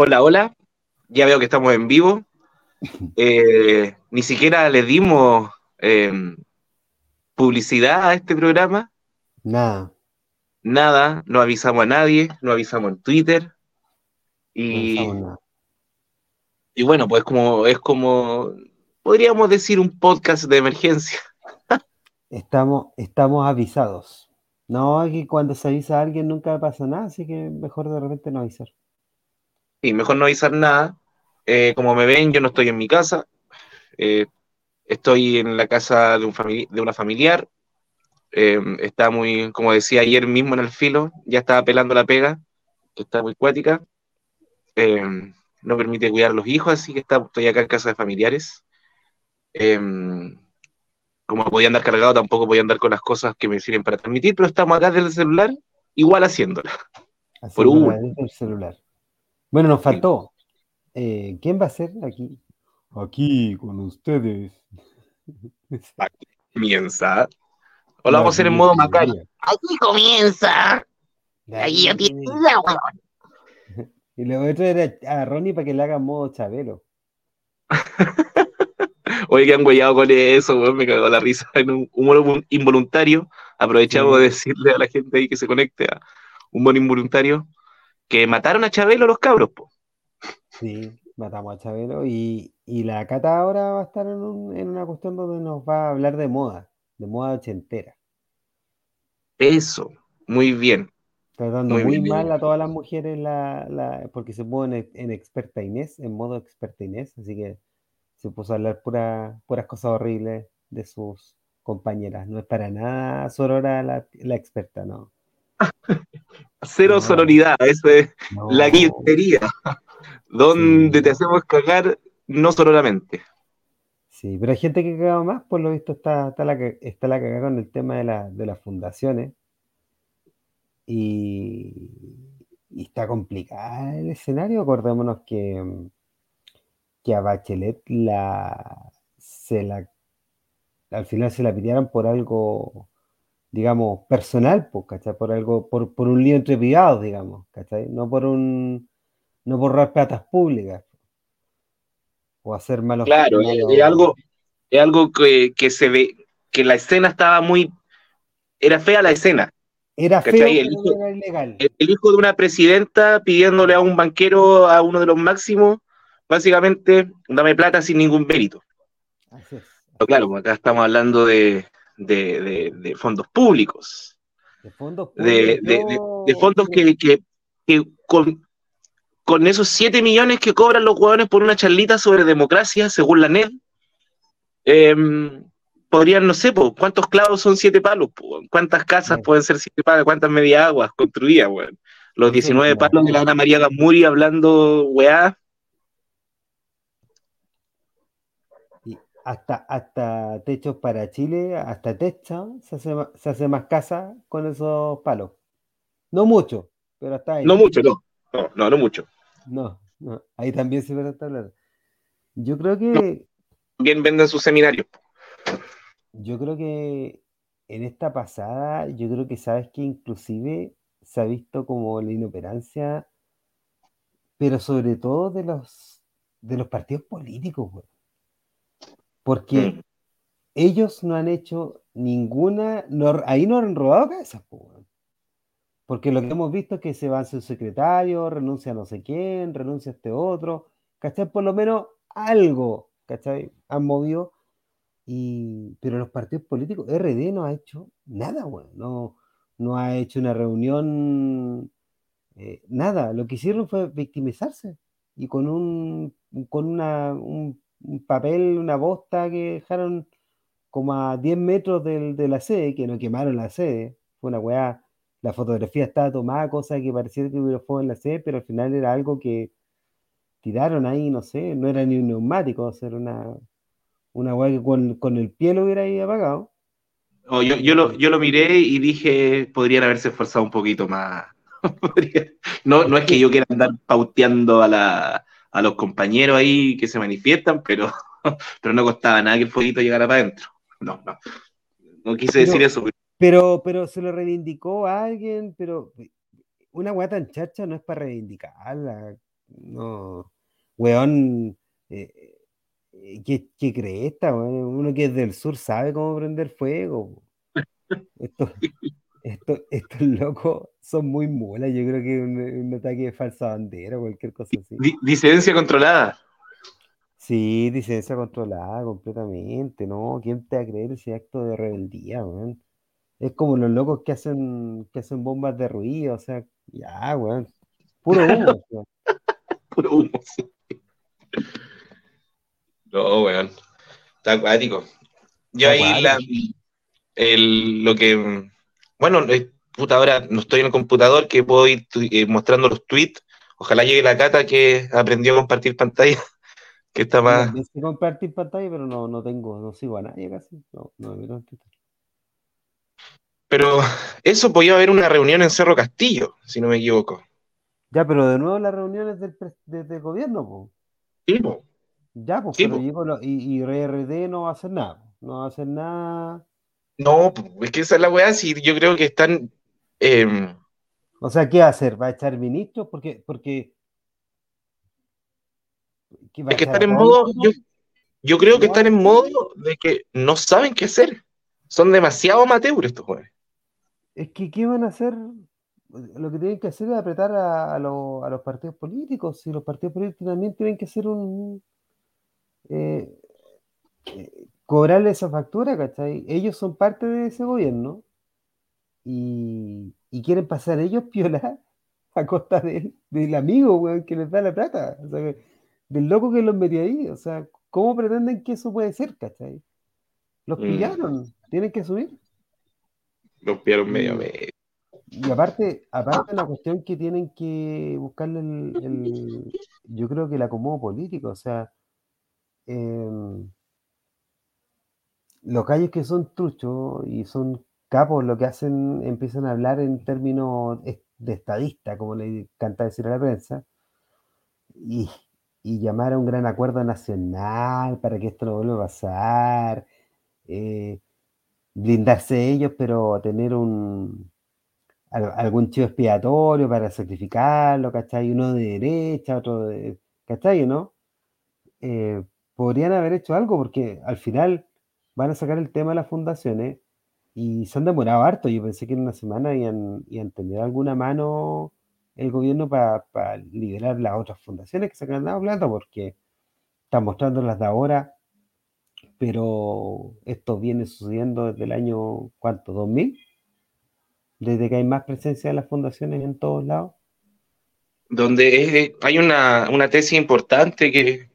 Hola, hola. Ya veo que estamos en vivo. Eh, ni siquiera le dimos eh, publicidad a este programa. Nada. Nada, no avisamos a nadie, no avisamos en Twitter. Y, bueno, pues como es como, podríamos decir, un podcast de emergencia. Estamos, estamos avisados. No, aquí cuando se avisa a alguien nunca pasa nada, así que mejor de repente no avisar. Y mejor no avisar nada. Eh, como me ven, yo no estoy en mi casa. Eh, estoy en la casa de, un de una familiar. Eh, está muy, como decía ayer mismo en el filo, ya estaba pelando la pega, que está muy cuática. Eh, no permite cuidar a los hijos, así que está- estoy acá en casa de familiares. Como podía andar cargado, tampoco podía andar con las cosas que me sirven para transmitir, pero estamos acá desde el celular, igual haciéndolo. Por Haciendo uno. el celular. Bueno, nos faltó. eh, ¿quién va a ser aquí? Aquí con ustedes. Comienza. Hola, vamos a hacer en modo Macario. Aquí comienza. Aquí. Y le voy a traer a, a Ronnie para que le haga modo Chabelo. Oye, que han huellado con eso, weón, me cagó la risa en un humor involuntario. Aprovechamos Sí. de decirle a la gente ahí que se conecte a humor involuntario que mataron a Chabelo los cabros, po. Sí, matamos a Chabelo. Y, y la Cata ahora va a estar en, un- en una cuestión donde nos va a hablar de moda, de moda ochentera. Eso, muy bien. Tratando Muy muy, bien. mal a todas las mujeres la, la- porque se puso en, en experta Inés, en modo experta Inés, así que se puso a hablar pura, puras cosas horribles de sus compañeras. No es para nada sorora la, la experta, no. Cero No. sororidad, eso es No. la guillotería, donde Sí. te hacemos cagar no sonoramente. Sí, pero hay gente que caga más, por lo visto está, está la, que- está la cagada con el tema de, la, de las fundaciones. Y, y está complicado el escenario. Acordémonos que, que a Bachelet la, se la, al final se la pidieron por algo, digamos, personal, pues, ¿cachai? Por algo, por, por un lío entre privados, digamos, ¿cachai? No por un, no por robar platas públicas. O hacer malos, Claro, es, malos- es algo, es algo que, que se ve, que la escena estaba muy, era fea la escena. Era ¿Cachai? El. El, el hijo de una presidenta pidiéndole a un banquero, a uno de los máximos, básicamente, dame plata sin ningún mérito. Así es. Pero claro, acá estamos hablando de, de- de- de fondos públicos, De fondos de, públicos, fondos que, que- que con, con esos 7 millones que cobran los jugadores por una charlita sobre democracia, según la NED, em, podrían, no sé, po, ¿cuántos clavos son 7 palos? po? ¿Cuántas casas Sí. pueden ser 7 palos? ¿Cuántas media aguas construidas, weón? Los Eso 19 es claro. palos de la Ana María Gamuri hablando, weá. y hasta, hasta techos para Chile, hasta Techa, se hace, se hace más casa con esos palos. No mucho, pero hasta ahí. No mucho, no. No, no, no mucho. No, no, ahí también se esta plata. Yo creo que, Bien venden sus seminarios. yo creo que en esta pasada, yo creo que sabes que inclusive se ha visto como la inoperancia, pero sobre todo de los de los partidos políticos, güey. Porque Mm. ellos no han hecho ninguna, no- ahí no han robado cabezas. Porque lo que hemos visto es que se va su secretario, renuncia a no sé quién, renuncia a este otro, ¿cachai? Por lo menos algo, ¿cachai? Han movido, y, pero los partidos políticos, RD no ha hecho nada, weón. No, no ha hecho una reunión, eh, nada. Lo que hicieron fue victimizarse y con un, con una, un, un papel, una bosta que dejaron como a 10 metros del- de la sede, que no quemaron la sede. Fue una weá. La fotografía estaba tomada, cosa que parecía que hubiera fuego en la sede, pero al final era algo que tiraron ahí, no sé, no era ni un neumático, era una, una weá que con, con el pie lo hubiera ahí apagado. Oh, yo, yo, lo, yo lo miré y dije, podrían haberse esforzado un poquito más. No, no es que yo quiera andar pauteando a, la, a los compañeros ahí que se manifiestan, pero, pero no costaba nada que el fueguito llegara para adentro. No, no. No quise Pero- decir eso. pero- Pero, pero se lo reivindicó a alguien, pero una weá tan chacha no es para reivindicarla. no. Weón, eh, eh, ¿qué, qué cresta, weón? Uno que es del sur sabe cómo prender fuego. Estos, estos, estos locos son muy mulas. Yo creo que un, un ataque de falsa bandera o cualquier cosa así. Di- disidencia controlada. Sí, disidencia controlada completamente, ¿no? ¿Quién te va a creer ese acto de rebeldía, weón? Es como los locos que hacen, que hacen bombas de ruido, o sea, ya, weón. Puro humo, weón. Puro humo, sí. No, weón. Está acuático. Yo Está ahí la, el, lo que. Bueno, eh, puta, ahora no estoy en el computador que puedo ir eh, mostrando los tweets. Ojalá llegue la cata que aprendió a compartir pantalla. Que está más. Sé compartir pantalla, pero no, no tengo, no sigo a nadie casi. No, no me Twitter. Pero eso podía haber una reunión en Cerro Castillo, si no me equivoco. Ya, pero de nuevo las reuniones del, pres- de- del gobierno, pues. Sí, po. Ya, pues, Sí, pero po. llegó lo- y, y RRD no va a hacer nada. po. No va a hacer nada. No, es que esa es la weá, si yo creo que están. eh, O sea, ¿qué va a hacer? ¿Va a echar ministros? Porque, porque. ¿qué va a es que están en modo. Yo, yo creo que están en sí. modo de que no saben qué hacer. Son demasiado amateurs estos jóvenes. Es que, ¿qué van a hacer? Lo que tienen que hacer es apretar a, a los- a los partidos políticos. Si los partidos políticos también tienen que hacer un. eh, eh, cobrarle esa factura, ¿cachai? Ellos son parte de ese gobierno y, y quieren pasar ellos piola a costa del, del amigo, weón, que les da la plata. O sea, del loco que los metió ahí. O sea, ¿cómo pretenden que eso puede ser, ¿cachai? Los Mm. pillaron, tienen que subir. Los vieron medio medio. Y aparte, aparte la cuestión que tienen que buscarle el, el- yo creo que el acomodo político, o sea, em, los gallos que son truchos y son capos, lo que hacen, empiezan a hablar en términos de estadista, como le encanta decir a la prensa, y, y llamar a un gran acuerdo nacional para que esto no vuelva a pasar, eh, blindarse ellos, pero tener un al- algún chivo expiatorio para sacrificarlo, ¿cachai? Uno de derecha, otro de, ¿cachai? ¿No? Eh, podrían haber hecho algo porque al final van a sacar el tema de las fundaciones y se han demorado harto. Yo pensé que en una semana iban, iban a tener alguna mano el gobierno para liberar las otras fundaciones que han dado plata porque están mostrando las de ahora, pero esto viene sucediendo desde el año, ¿cuánto? ¿2000? Desde que hay más presencia de las fundaciones en todos lados. Donde es- hay una, una tesis importante que,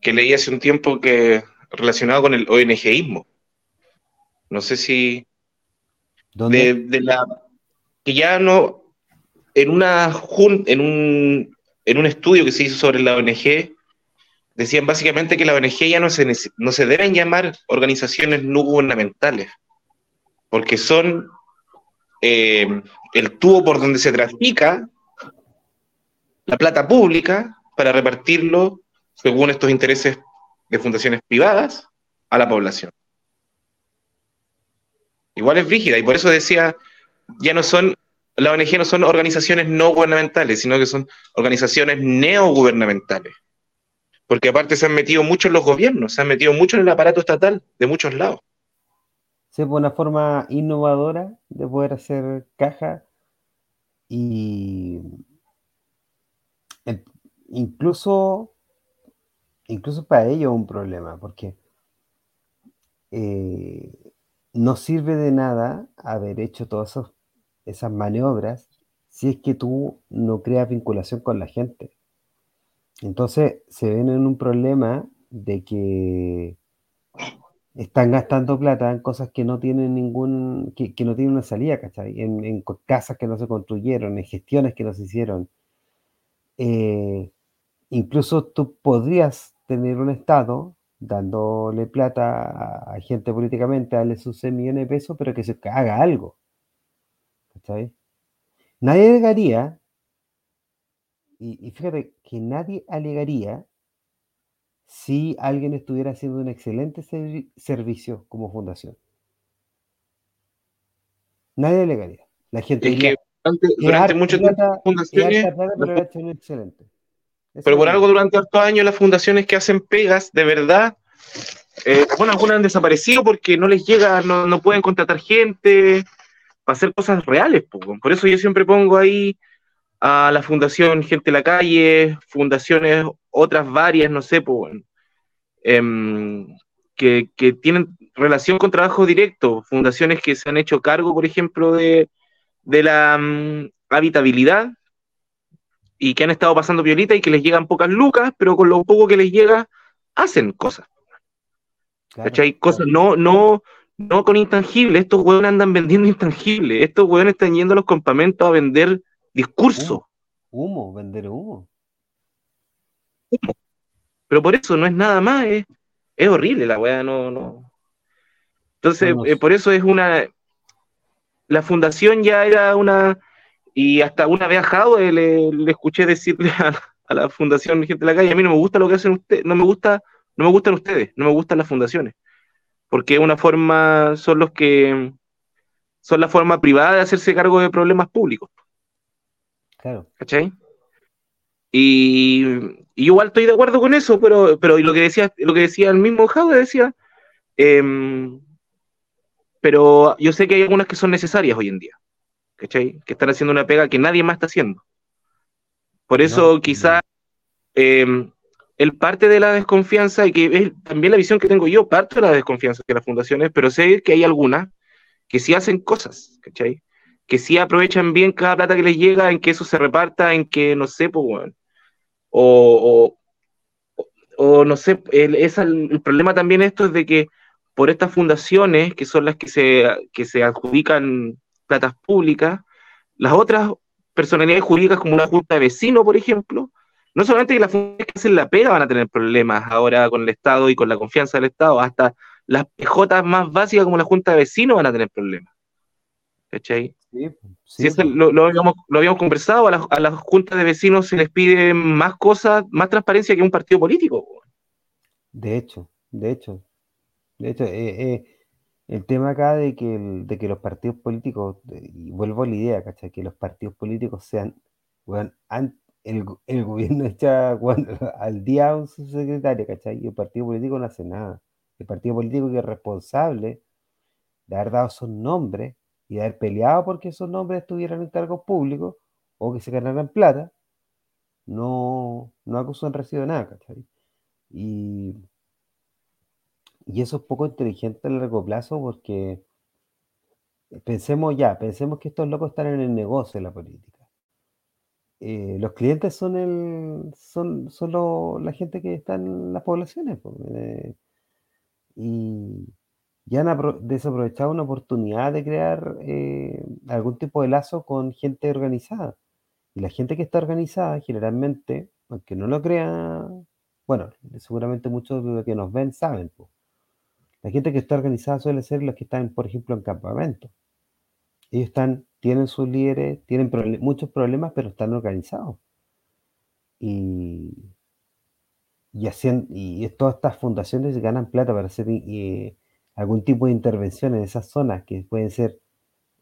que leí hace un tiempo que relacionado con el ONGismo. No sé si ¿Dónde? de, de la que ya no en una jun- en un en un estudio que se hizo sobre la ONG decían básicamente que la ONG ya no se no se deben llamar organizaciones no gubernamentales porque son eh, el tubo por donde se trafica la plata pública para repartirlo según estos intereses de fundaciones privadas a la población. Igual es brígida y por eso decía, ya no son, la ONG no son organizaciones no gubernamentales, sino que son organizaciones neogubernamentales. Porque aparte se han metido mucho en los gobiernos, se han metido mucho en el aparato estatal de muchos lados. Sí, pues una forma innovadora de poder hacer caja y incluso, incluso para ellos es un problema, porque eh, no sirve de nada haber hecho todas esos- esas maniobras si es que tú no creas vinculación con la gente. Entonces se ven en un problema de que están gastando plata en cosas que no tienen ningún, que, que no tienen una salida, ¿cachai? En, en casas que no se construyeron, en gestiones que no se hicieron. Eh, incluso tú podrías tener un Estado dándole plata a, gente políticamente, darle sus 6 millones de pesos, pero que se haga algo. ¿Cachai? Nadie alegaría, y, y fíjate que nadie alegaría si alguien estuviera haciendo un excelente servi- servicio como fundación. Nadie alegaría. La gente Es diría, que durante, "Es durante harta mucho tiempo fundaciones, plata, pero lo ha hecho un excelente. Pero por algo durante estos años las fundaciones que hacen pegas, de verdad, eh, bueno, algunas han desaparecido porque no les llega, no, no pueden contratar gente para hacer cosas reales. po. Por eso yo siempre pongo ahí a la Fundación Gente de la Calle, fundaciones, otras varias, no sé, pues, bueno, em, que, que tienen relación con trabajo directo, fundaciones que se han hecho cargo, por ejemplo, de, de la mm, habitabilidad y que han estado pasando violita y que les llegan pocas lucas, pero con lo poco que les llega, hacen cosas. Claro, ¿Cachai? Cosas claro. no, no, no con intangibles. Estos hueones andan vendiendo intangibles. Estos hueones están yendo a los campamentos a vender discurso. Humo, vender humo. Pero por eso no es nada más, es, es horrible la weá, no, no. Entonces, eh, por eso es una. La fundación ya era una. Y hasta una vez a Jadwe le, le escuché decirle a, a la fundación Gente de la Calle, a mí no me gusta lo que hacen ustedes, no me gusta, no me gustan ustedes, no me gustan las fundaciones. Porque es una forma, son los que son la forma privada de hacerse cargo de problemas públicos. Claro. ¿cachai? Y, y igual estoy de acuerdo con eso, pero, pero lo que decía, lo que decía el mismo Jaude decía, em, pero yo sé que hay algunas que son necesarias hoy en día, ¿cachai? Que están haciendo una pega que nadie más está haciendo. Por eso No, quizá em, el parte de la desconfianza, y que es también la visión que tengo yo, parte de la desconfianza de las fundaciones, pero sé que hay algunas que sí hacen cosas, ¿cachai? Que sí aprovechan bien cada plata que les llega, en que eso se reparta, en que, no sé, pues, bueno, o, o, o no sé, el, esa- el problema también esto es de que por estas fundaciones, que son las que se, que se adjudican platas públicas, las otras personalidades jurídicas como una junta de vecinos, por ejemplo, no solamente que las fundaciones que hacen la pega van a tener problemas ahora con el Estado y con la confianza del Estado, hasta las PJ más básicas como la junta de vecinos van a tener problemas. ¿Cachai? Sí, Si sí, eso pues. lo, lo habíamos, lo habíamos conversado, a las, a las juntas de vecinos se les pide más cosas, más transparencia que un partido político. po. De hecho, de hecho, de hecho, eh, eh, el tema acá de que, de que los partidos políticos, y vuelvo a la idea, ¿cachai? Que los partidos políticos sean, weón, an- el, el gobierno echa al día a un subsecretario, ¿cachai? Y el partido político no hace nada. El partido político que es responsable de haber dado esos nombres y de haber peleado porque esos nombres estuvieran en cargos públicos o que se ganaran plata, no, no acusó en recibo de nada, ¿cachai? Y, y eso es poco inteligente a largo plazo porque pensemos ya, pensemos que estos locos están en el negocio de la política. Eh, los clientes son el, son, son la gente que está en las poblaciones. po, eh, y, y han apro- desaprovechado una oportunidad de crear eh, algún tipo de lazo con gente organizada. Y la gente que está organizada, generalmente, aunque no lo crea, bueno, seguramente muchos de los que nos ven saben, po, la gente que está organizada suele ser los que están, por ejemplo, en campamentos. Ellos están, tienen sus líderes, tienen muchos problemas, pero están organizados. Y, y, y todas estas fundaciones ganan plata para hacer eh, algún tipo de intervención en esas zonas que pueden ser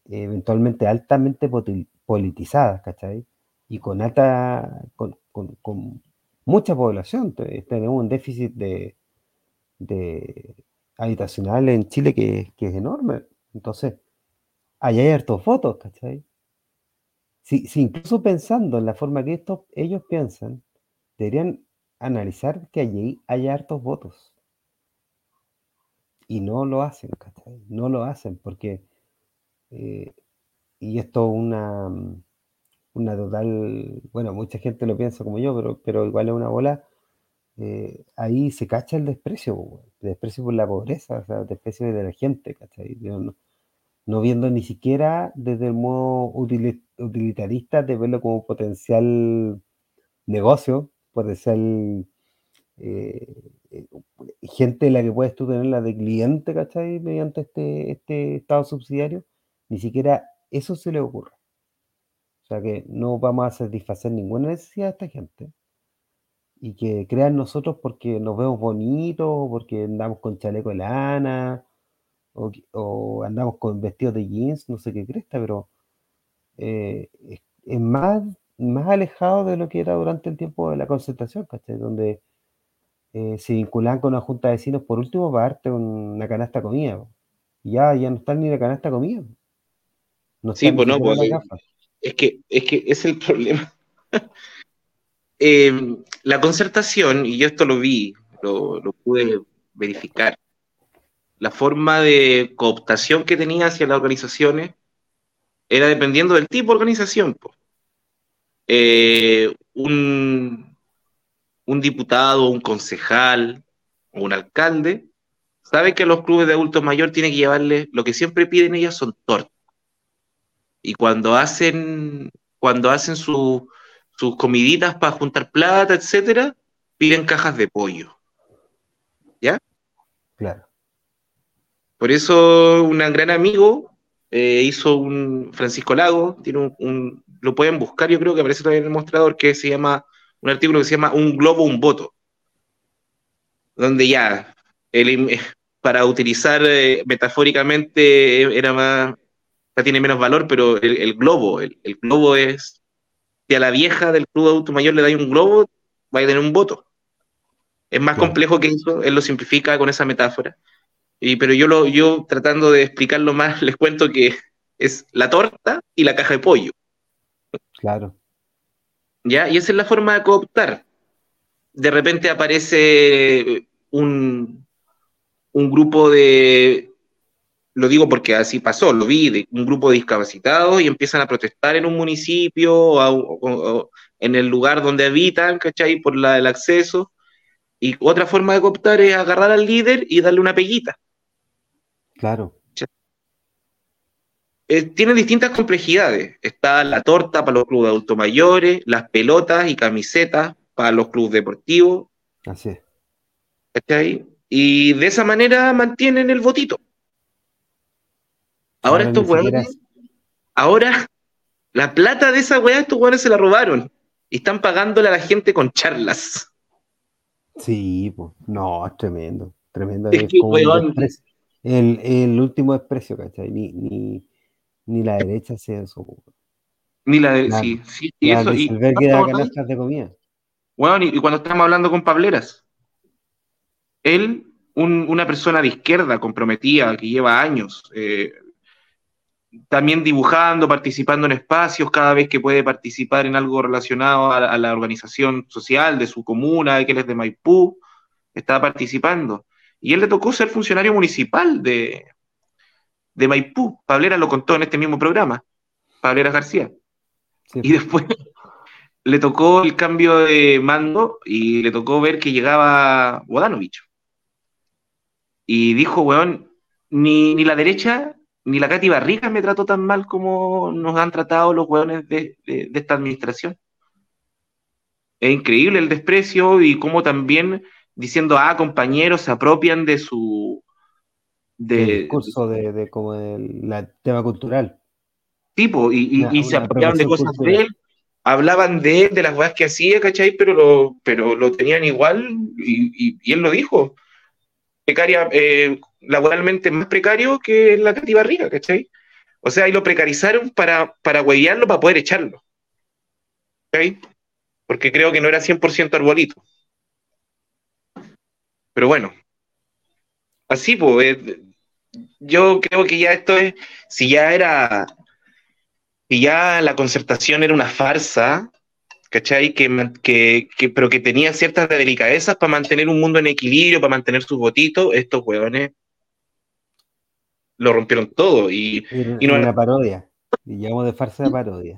eh, eventualmente altamente politizadas, ¿cachai? Y con alta, con, con- mucha población. Te- Tenemos un déficit de habitacional en Chile que, que es enorme. Entonces, ahí hay hartos votos, ¿cachai? Si, si incluso pensando en la forma que ellos piensan, deberían analizar que allí hay hartos votos. Y no lo hacen, ¿cachai? No lo hacen porque, eh, y esto una, mm, una total, bueno, mucha gente lo piensa como yo, pero, pero igual es una bola, eh, ahí se cacha el desprecio, el desprecio por la pobreza, el desprecio de la gente, ¿cachai? No, no viendo ni siquiera desde el modo utili- utilitarista de verlo como potencial negocio, potencial eh, eh, gente en la que puedes tú tenerla de cliente, ¿cachai? Mediante este, este estado subsidiario, ni siquiera eso se le ocurre. O sea que no vamos a satisfacer ninguna necesidad de esta gente y que crean nosotros porque nos vemos bonitos, porque andamos con chaleco de lana, o, andamos con vestidos de jeans, no sé qué cresta, pero eh, es, es más más alejado de lo que era durante el tiempo de la concertación, ¿cachai? Donde eh, se vinculaban con una junta de vecinos por último para darte una canasta comida. Y Ya, ya no están ni la canasta comida. No Sí, pues no, pues. Es que, es que es el problema. Eh, la concertación, y yo esto lo vi, lo, lo pude verificar, la forma de cooptación que tenía hacia las organizaciones era dependiendo del tipo de organización. Eh, un, un diputado, un concejal o un alcalde sabe que los clubes de adultos mayores tiene que llevarles, lo que siempre piden ellas son tortas. Y cuando hacen, cuando hacen su- sus comiditas para juntar plata, etcétera, piden cajas de pollo. Claro. Por eso un gran amigo eh, hizo un Francisco Lago, tiene un, un- lo pueden buscar, yo creo que aparece todavía en el mostrador, que se llama, un artículo que se llama Un globo, un voto, donde ya, el- para utilizar eh, metafóricamente era más, ya tiene menos valor, pero el, el globo, el, el globo es, si a la vieja del club adulto mayor le da un globo, va a tener un voto. Es más Claro. complejo que eso, él lo simplifica con esa metáfora. Y, pero yo, lo, yo tratando de explicarlo más, les cuento que es la torta y la caja de pollo. Claro. ¿ya? Y esa es la forma de cooptar. De repente aparece un, un grupo de, lo digo porque así pasó, lo vi, de un grupo de discapacitados y empiezan a protestar en un municipio o, a- o- o en el lugar donde habitan, ¿cachai? Por la, el acceso. Y otra forma de cooptar es agarrar al líder y darle una peguita. Claro. eh, tiene distintas complejidades. Está la torta para los clubes de adultos mayores, las pelotas y camisetas para los clubes deportivos, Así es. ¿cachai? Y de esa manera mantienen el votito. Ahora estos hueones, ahora la plata de esa weá, estos hueones se la robaron y están pagándole a la gente con charlas. Sí, pues. No, es tremendo. Tremendo. Es Es que, weón. El, el último desprecio, ¿cachai? Ni, ni, ni la derecha hace eso. po. Ni la de, La- sí, sí, y La eso, y, Dieselberg da canastas de comida. Weón, y, y cuando estamos hablando con Pableras, él, un- una persona de izquierda comprometida que lleva años, eh, también dibujando, participando en espacios cada vez que puede participar en algo relacionado a, a la organización social de su comuna, que él es de Maipú, estaba participando. Y él le tocó ser funcionario municipal de, de Maipú. Pableras lo contó en este mismo programa, Pableras García. Sí, Y después le tocó el cambio de mando y le tocó ver que llegaba Bodanovich. Y dijo, weón, ni, ni la derecha ni la Katy Barriga me trató tan mal como nos han tratado los weones de, de- de esta administración. Es increíble el desprecio y cómo también diciendo, ah, compañeros, se apropian de su... el De, discurso de, de como el tema cultural. tipo, y, y- Una- y se apropiaban de cosas cultural. de él, hablaban de él, de las weas que hacía, ¿cachai? Pero lo, pero lo tenían igual y, y- y él lo dijo. Precaria, eh, laboralmente más precario que la Katy Barriga, ¿cachai? O sea, y lo precarizaron para, para huevearlo, para poder echarlo. ¿cachai? Porque creo que no era 100% arbolito. Pero bueno, así, pues, eh, yo creo que ya esto es, si ya era, si ya la concertación era una farsa, ¿cachai? Que, que, que- pero que tenía ciertas delicadezas para mantener un mundo en equilibrio, para mantener sus votitos, estos hueones lo rompieron todo. Y, Y no una parodia. Y llamamos de farsa a parodia.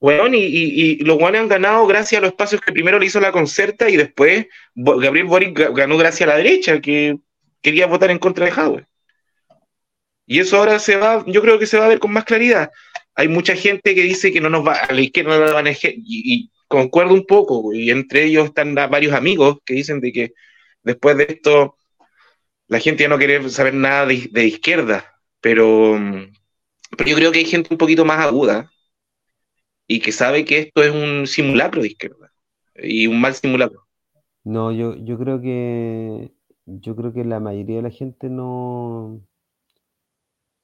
Weón, y, los guanes han ganado gracias a los espacios que primero le hizo la concerta y después Gabriel Boric ga- ganó gracias a la derecha, que quería votar en contra de Jadwe. Y eso ahora se va, yo creo que se va a ver con más claridad. Hay mucha gente que dice que no nos va, a la izquierda no la van a y, y concuerdo un poco, y entre ellos están varios amigos que dicen de que después de esto la gente ya no quiere saber nada de, de izquierda, pero, pero yo creo que hay gente un poquito más aguda y que sabe que esto es un simulacro de izquierda y un mal simulacro. No, yo, yo creo que yo creo que la mayoría de la gente no,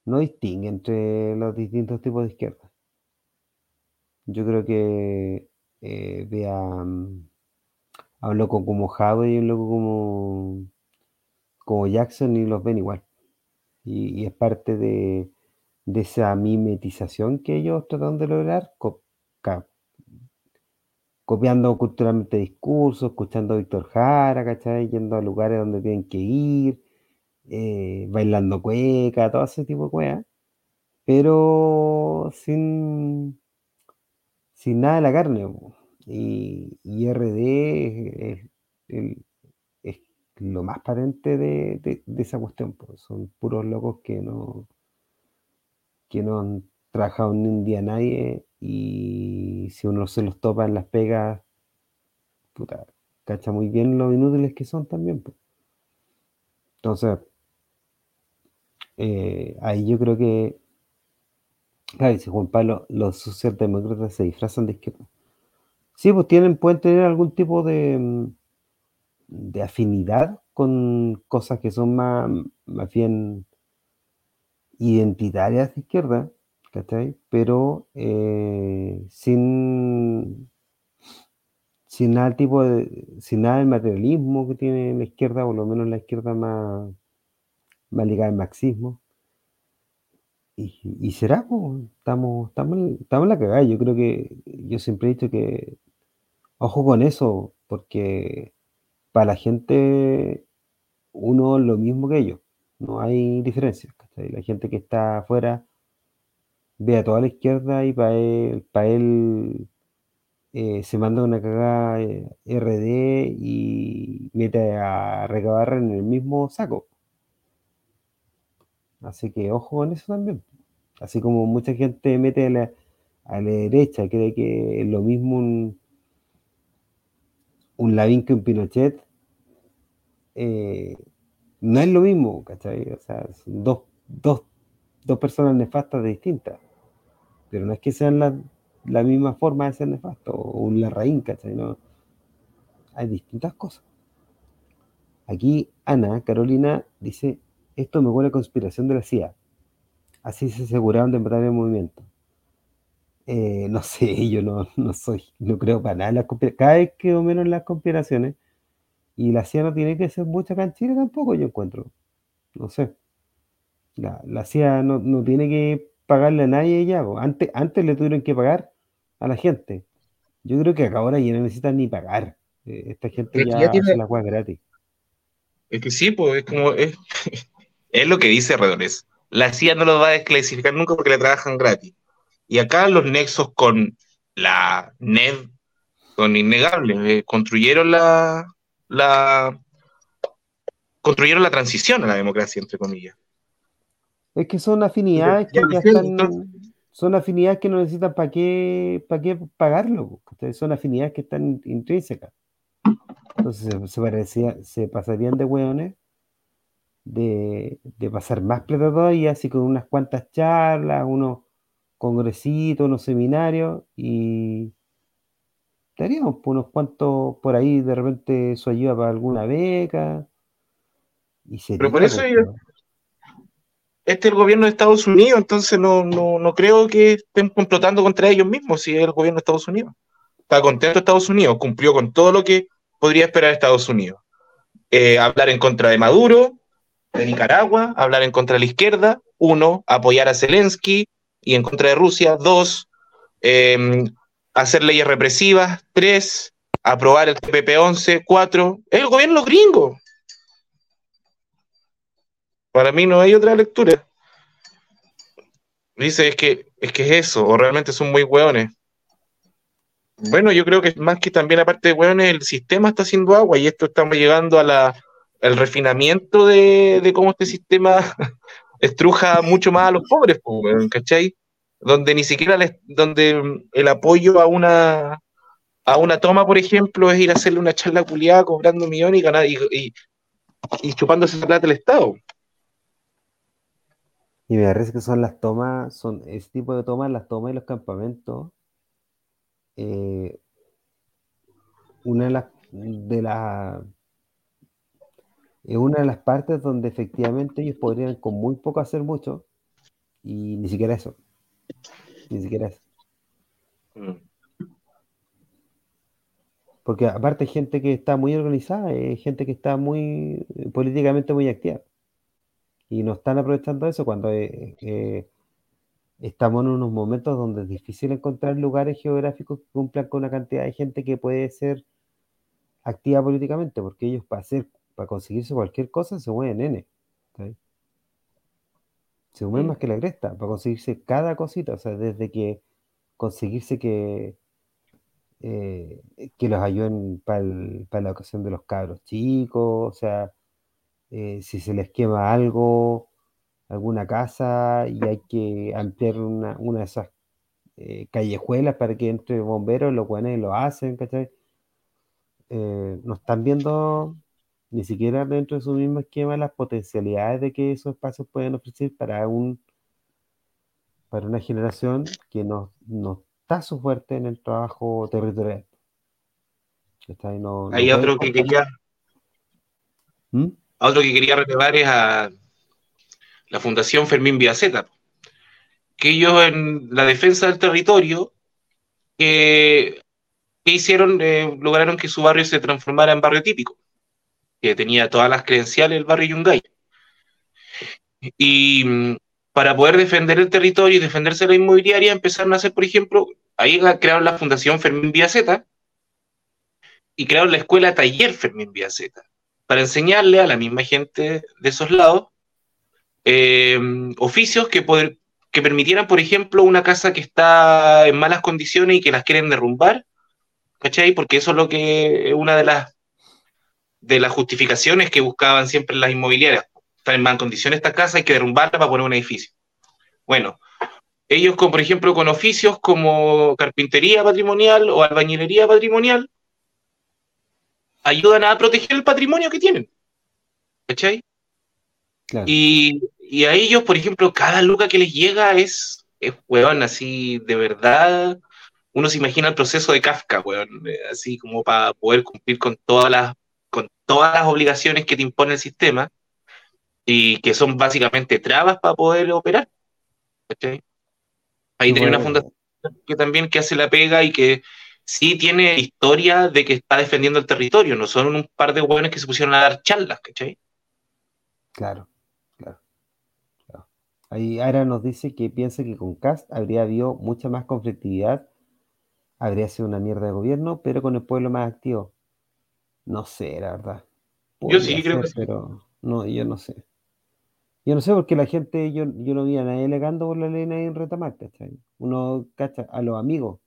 no distingue entre los distintos tipos de izquierda. Yo creo que eh, mm, a un loco como Jave y un loco como, como Jackson y los ven igual. Y, es parte de, esa mimetización que ellos tratan de lograr, copiando culturalmente discursos, escuchando a Víctor Jara, ¿cachai? Yendo a lugares donde tienen que ir, eh, bailando cueca, todo ese tipo de cosas, pero sin, sin nada de la carne. Y, RD es, el- lo más patente de, esa cuestión. po. Son puros locos que no, que no han trabajado ni un día nadie y si uno se los topa en las pegas, puta, cacha muy bien lo inútiles que son también. Entonces, eh, ahí yo creo que, claro, dice Juan Pablo, los socialdemócratas se disfrazan de izquierda. Sí, pues tienen, pueden tener algún tipo de, mm, de afinidad con cosas que son más, más bien identitarias de izquierda, ¿cachai? Pero eh, sin, sin nada tipo de, sin nada del materialismo que tiene la izquierda, o por lo menos la izquierda más, más ligada al marxismo. Y, y será, pues, estamos, estamos, estamos en la cagada. Yo creo que, yo siempre he dicho que, ojo con eso, porque para la gente uno lo mismo que ellos, no hay diferencias, ¿cachai? La gente que está afuera ve a toda la izquierda y para él, para él eh, se manda una cagada eh, RD y mete a Recabarren en el mismo saco. Así que ojo con eso también. Así como mucha gente mete a la, a la derecha, cree que es lo mismo un, un Lavín que un Pinochet, eh, no es lo mismo, ¿cachai? O sea, son dos, dos, dos personas nefastas distintas, pero no es que sean la, la misma forma de ser nefasto, o un Larraín, ¿cachai? No, hay distintas cosas. Aquí Ana, Carolina, dice, esto me huele a conspiración de la CIA. Así se aseguraron de matar el movimiento. Eh, no sé, yo no, no soy, no creo para nada las. Cada vez menos en las conspiraciones. Y la CIA no tiene que ser mucha canchera tampoco, yo encuentro. No sé. La, la CIA no, no tiene que pagarle a nadie ya. Antes, antes le tuvieron que pagar a la gente. Yo creo que acá ahora ya no necesitan ni pagar. Eh, esta gente es ya ya tiene- hace cosas gratis. Es que sí, pues es como. Es, es lo que dice Redores. La CIA no los va a desclasificar nunca porque le trabajan gratis. Y acá los nexos con la NED son innegables. eh, construyeron la, la. Construyeron la transición a la democracia, entre comillas. Es que son afinidades que Ya, están. entonces- Son afinidades que no necesitan para qué, para qué pagarlo. Son afinidades que están intrínsecas. Entonces se, se parecía- se pasarían de hueones de, de pasar más plata todavía, así con unas cuantas charlas, unos congresitos, unos seminarios, y estaríamos por unos cuantos por ahí de repente su ayuda para alguna beca. Y Pero por eso yo-. Este es el gobierno de Estados Unidos, entonces no, no, no creo que estén complotando contra ellos mismos si es el gobierno de Estados Unidos. Está contento Estados Unidos, cumplió con todo lo que podría esperar Estados Unidos. Eh, hablar en contra de Maduro, de Nicaragua, hablar en contra de la izquierda, uno, apoyar a Zelensky y en contra de Rusia, dos, eh, hacer leyes represivas, tres, aprobar el TPP-11, cuatro, el gobierno gringo. Para mí no hay otra lectura. Dice, es que, es que es eso, o realmente son muy hueones. Bueno, yo creo que más que también, aparte de hueones, el sistema está haciendo agua y esto estamos llegando a la, al refinamiento de, de cómo este sistema estruja mucho más a los pobres, po, weón, ¿cachai? Donde ni siquiera les- donde el apoyo a una a una toma, por ejemplo, es ir a hacerle una charla culiada cobrando millón y ganar y, y, y chupándose esa plata del Estado. Y me parece que son las tomas, son ese tipo de tomas, las tomas y los campamentos. eh, una de las de la es una de las partes donde efectivamente ellos podrían con muy poco hacer mucho y ni siquiera eso. Ni siquiera eso. Mm. Porque aparte gente que está muy organizada, hay gente que está muy eh, políticamente muy activa. Y no están aprovechando eso cuando eh, eh, estamos en unos momentos donde es difícil encontrar lugares geográficos que cumplan con una cantidad de gente que puede ser activa políticamente, porque ellos para hacer, para conseguirse cualquier cosa se mueven nene. Se mueven Mm. más que la cresta, para conseguirse cada cosita, o sea, desde que conseguirse que eh, que los ayuden para la ocasión de los cabros chicos, o sea, eh, si se les quema algo, alguna casa y hay que ampliar una, una de esas eh, callejuelas para que entre bomberos, los buenos lo hacen, ¿cachai? Eh, no están viendo ni siquiera dentro de su mismo esquema las potencialidades de que esos espacios pueden ofrecer para un para una generación que no, no está su fuerte en el trabajo territorial. Hay otro que quería, ¿Mm? otro que quería relevar es a la Fundación Fermín Viaceta, que ellos en la defensa del territorio, que, que hicieron, Eh, lograron que su barrio se transformara en barrio típico, que tenía todas las credenciales del barrio Yungay. Y mm, para poder defender el territorio y defenderse de la inmobiliaria, empezaron a hacer, por ejemplo, ahí crearon la Fundación Fermín Viaceta y crearon la escuela Taller Fermín Viaceta, para enseñarle a la misma gente de esos lados eh, oficios que, poder, que permitieran, por ejemplo, una casa que está en malas condiciones y que las quieren derrumbar, ¿cachai? Porque eso es lo que una de las, de las justificaciones que buscaban siempre las inmobiliarias. Están en malas condiciones esta casa, hay que derrumbarla para poner un edificio. Bueno, ellos, con, por ejemplo, con oficios como carpintería patrimonial o albañilería patrimonial, ayudan a proteger el patrimonio que tienen. ¿Cachai? Claro. Y, y a ellos, por ejemplo, cada luca que les llega es, es weón, así de verdad. Uno se imagina el proceso de Kafka, weón, eh, así como para poder cumplir con todas las, todas las obligaciones que te impone el sistema y que son básicamente trabas para poder operar. ¿cachai? Ahí tenía una Bueno, fundación que también que hace la pega y que sí tiene historia de que está defendiendo el territorio, no son un par de hueones que se pusieron a dar charlas, ¿cachai? Claro, claro, claro. Ahí Ara nos dice que piensa que con Cast habría habido mucha más conflictividad, habría sido una mierda de gobierno, pero con el pueblo más activo. No sé, la verdad. Yo sí creo ser, que sí. pero no, yo no sé. Yo no sé porque la gente, yo, yo no vi a nadie alegando por la ley nadie en Retamac, ¿cachai? Uno cacha a los amigos,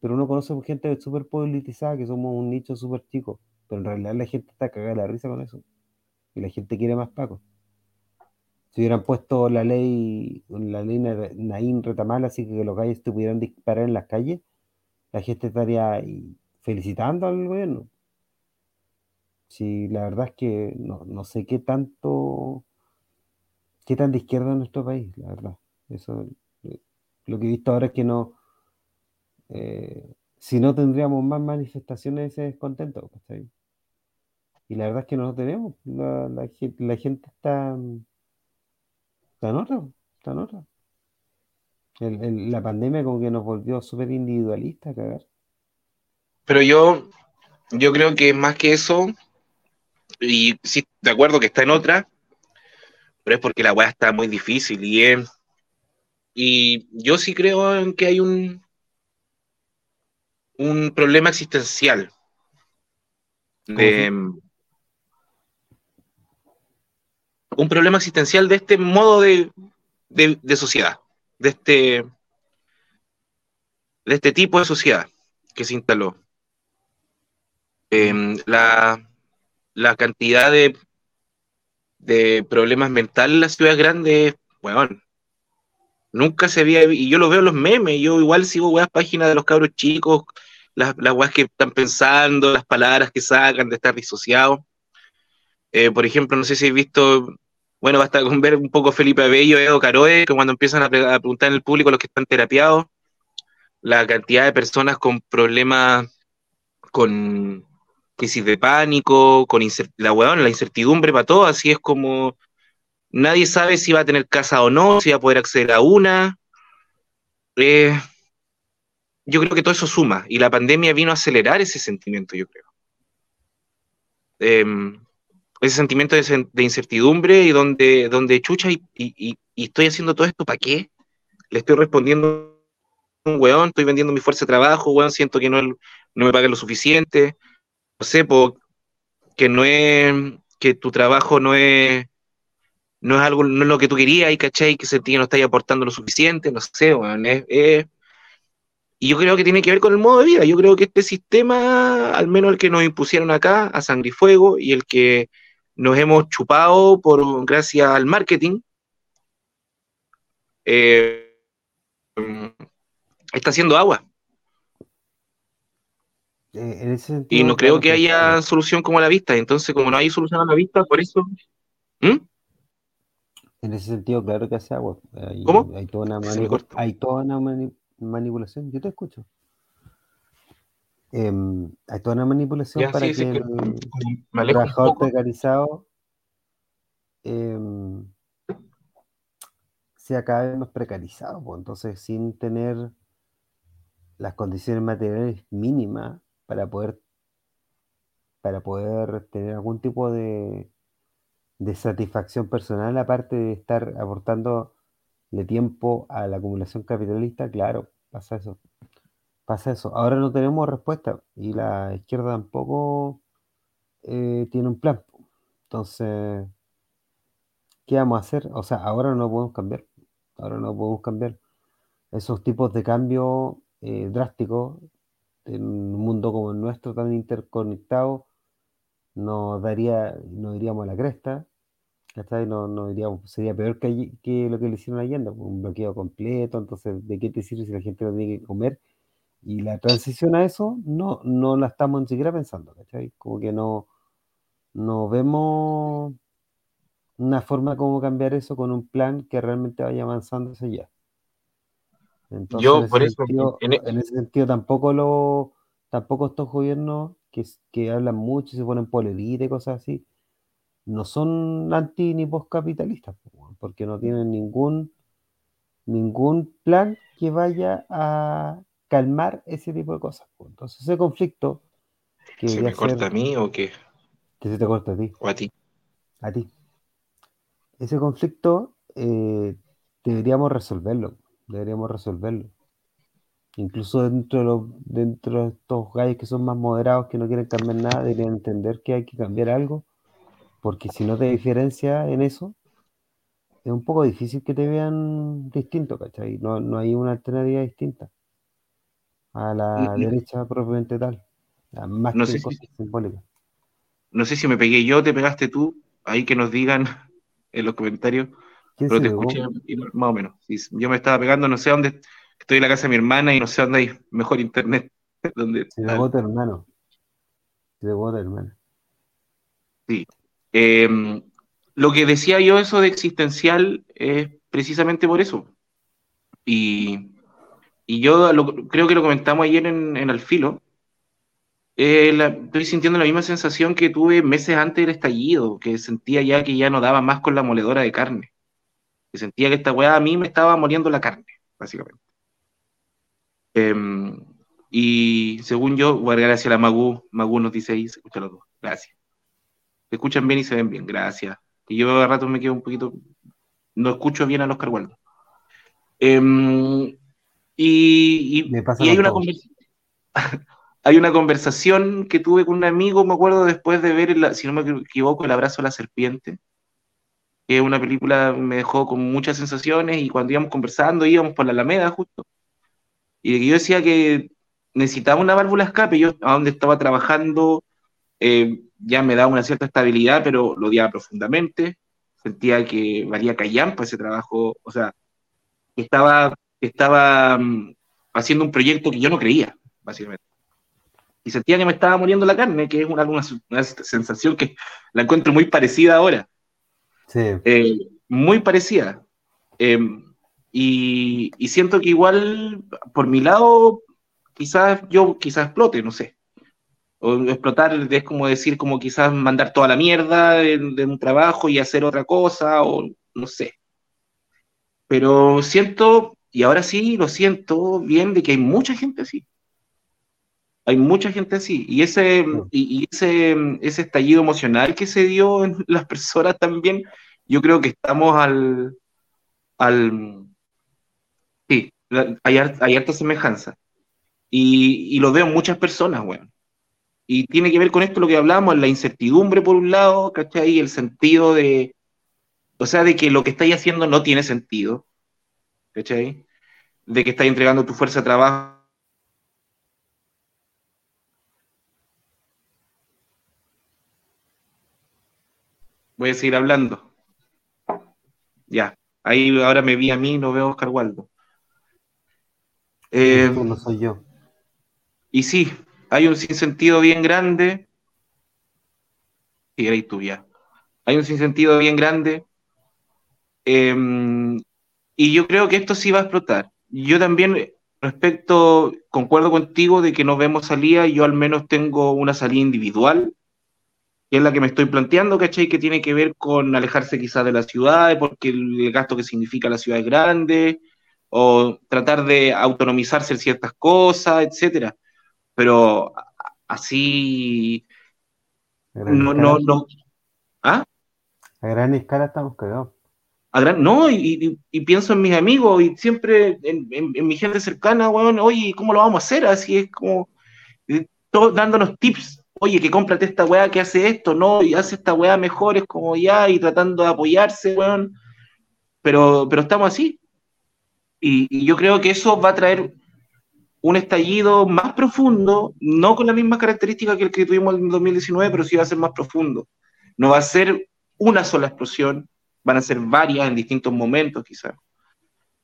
pero uno conoce gente súper politizada, que somos un nicho súper chico, pero en realidad la gente está cagada de la risa con eso. Y la gente quiere más Paco. Si hubieran puesto la ley, la ley Na- Naín Retamal, así que los gallos te pudieran disparar en las calles, la gente estaría felicitando al gobierno. Sí, la verdad es que no, no sé qué tanto, qué tan de izquierda es nuestro país, la verdad. Eso, eh, lo que he visto ahora es que no, eh, si no tendríamos más manifestaciones de ese descontento, ¿cachai? Y la verdad es que no lo tenemos. La, la la gente está, está en otra, está en otra. La pandemia como que nos volvió súper individualistas, cagar. Pero yo, yo creo que más que eso, y sí, de acuerdo que está en otra, pero es porque la weá está muy difícil y y yo sí creo en que hay un, un problema existencial de, un problema existencial de este modo de, de- de sociedad, de este, de este tipo de sociedad que se instaló. Em, la, la cantidad de, de problemas mentales en las ciudades grandes, weón, nunca se había, y yo lo veo en los memes, yo igual sigo weas páginas de los cabros chicos, las, las weas que están pensando, las palabras que sacan de estar disociados. Eh, por ejemplo, no sé si he visto, bueno, basta con ver un poco Felipe Abello, Edo Caroe, que cuando empiezan a, a preguntar en el público los que están terapiados, la cantidad de personas con problemas, con crisis de pánico, con la weón, la incertidumbre para todo, así es como nadie sabe si va a tener casa o no, si va a poder acceder a una. Eh, yo creo que todo eso suma y la pandemia vino a acelerar ese sentimiento, yo creo. Em, ese sentimiento de, de, incertidumbre y donde, donde chucha y, y, y, estoy haciendo todo esto para qué? Le estoy respondiendo un weón, estoy vendiendo mi fuerza de trabajo, weón, siento que no, no me pagan lo suficiente, sé, que no es, que tu trabajo no es, no es algo, no es lo que tú querías, y cachai, que sentí no estáis aportando lo suficiente, no sé, es y yo creo que tiene que ver con el modo de vida. Yo creo que este sistema, al menos el que nos impusieron acá, a sangre y fuego, y el que nos hemos chupado por gracias al marketing, eh, está haciendo agua. Eh, y no creo que haya solución como a la vista. Entonces, como no hay solución a la vista, por eso. ¿Mm? En ese sentido, claro que hace agua. Hay, ¿Cómo? Hay toda una, hay toda una manipulación, yo te escucho. Em, hay toda una manipulación para que, el trabajador precarizado em, sea cada vez más precarizado, pues, entonces sin tener las condiciones materiales mínimas para poder para poder tener algún tipo de, de satisfacción personal, aparte de estar aportando de tiempo a la acumulación capitalista, claro, pasa eso. Pasa eso. Ahora no tenemos respuesta y la izquierda tampoco eh, tiene un plan. Entonces, ¿qué vamos a hacer? O sea, ahora no podemos cambiar. Ahora no podemos cambiar. Esos tipos de cambio eh, drásticos en un mundo como el nuestro, tan interconectado, nos daría, nos iríamos a la cresta no, no diríamos, sería peor que, que, lo que le hicieron a Allende, un bloqueo completo, entonces, ¿de qué te sirve si la gente no tiene que comer? Y la transición a eso no, no la estamos ni siquiera pensando, ¿cachai? Como que no, no vemos una forma como cambiar eso con un plan que realmente vaya avanzando hacia allá. Entonces, Yo, por eso, e en, ese sentido, tampoco lo, tampoco estos gobiernos que, que hablan mucho y se ponen polerita y cosas así, no son anti ni postcapitalistas, porque no tienen ningún, ningún plan que vaya a calmar ese tipo de cosas. Entonces ese conflicto... Que ¿Se me corta a mí o qué? Que se te corta a ti. O a ti. A ti. Ese conflicto eh, deberíamos resolverlo. Deberíamos resolverlo. Incluso dentro de, los, dentro de estos gallos que son más moderados, que no quieren cambiar nada, deberían entender que hay que cambiar algo porque si no te diferencia en eso, es un poco difícil que te vean distinto, ¿cachai? No, no hay una alternativa distinta a la derecha propiamente tal, más no que sé si, No sé si me pegué yo, te pegaste tú, ahí que nos digan en los comentarios, pero te escuché más o menos. yo me estaba pegando, no sé dónde, estoy en la casa de mi hermana y no sé dónde hay mejor internet. Donde, se pegó tu hermano. Se pegó tu hermano. Sí, Em, lo que decía yo, eso de existencial, es precisamente por eso. Y, yo creo que lo comentamos ayer en, en Alfilo. Eh, estoy sintiendo la misma sensación que tuve meses antes del estallido, que sentía ya que ya no daba más con la moledora de carne. Que sentía que esta weá a mí me estaba moliendo la carne, básicamente. Em, y según yo, gracias a la Magu, Magu nos dice ahí, se escucha los dos. Gracias se escuchan bien y se ven bien, gracias. Y yo a rato me quedo un poquito, no escucho bien a los. Em, y, hay, una hay una conversación que tuve con un amigo, me acuerdo después de ver, si no me equivoco, El abrazo a la serpiente, que es una película me dejó con muchas sensaciones y cuando íbamos conversando íbamos por la Alameda justo. Y yo decía que necesitaba una válvula escape, yo a donde estaba trabajando eh, ya me daba una cierta estabilidad, pero lo odiaba profundamente. Sentía que valía callampa ese trabajo, o sea, estaba, estaba mm, haciendo un proyecto que yo no creía, básicamente. Y sentía que me estaba muriendo la carne, que es una, una, sensación que la encuentro muy parecida ahora. Eh, muy parecida. Em, y, y, siento que igual, por mi lado, quizás yo quizás explote, no sé. O explotar es como decir, como quizás mandar toda la mierda de, un trabajo y hacer otra cosa, o no sé. Pero siento y ahora sí lo siento bien de que hay mucha gente así. Hay mucha gente así. Y ese, y, ese, ese estallido emocional que se dio en las personas también, yo creo que estamos al. al sí, hay, hay harta semejanza. Y, y, lo veo en muchas personas, bueno. Y tiene que ver con esto lo que hablamos, la incertidumbre por un lado, ¿cachai? El sentido de, o sea, de que lo que estáis haciendo no tiene sentido, ¿cachai? De que estáis entregando tu fuerza de trabajo. Voy a seguir hablando. Ya, ahí ahora me vi a mí, no veo a Oscar Waldo. Eh, no soy yo. Y sí, hay un sinsentido bien grande. Y ahí tú ya. Hay un sinsentido bien grande. Eh, y yo creo que esto sí va a explotar. Yo también, respecto, concuerdo contigo de que no vemos salida. Yo al menos tengo una salida individual, que es la que me estoy planteando, ¿cachai? Que tiene que ver con alejarse quizás de la ciudad, porque el gasto que significa la ciudad es grande, o tratar de autonomizarse en ciertas cosas, etcétera pero así no, no, no. ¿Ah? A gran escala estamos cagados. A gran, no, y, y, pienso en mis amigos y siempre en, en, mi gente cercana, weón, oye, ¿cómo lo vamos a hacer? Así es como eh, todo, dándonos tips, oye, que cómprate esta weá que hace esto, no, y hace esta weá mejor, es como ya, y tratando de apoyarse, weón. Pero, pero estamos así. Y, y yo creo que eso va a traer un estallido más profundo, no con la misma característica que el que tuvimos en 2019, pero sí va a ser más profundo. No va a ser una sola explosión, van a ser varias en distintos momentos quizás.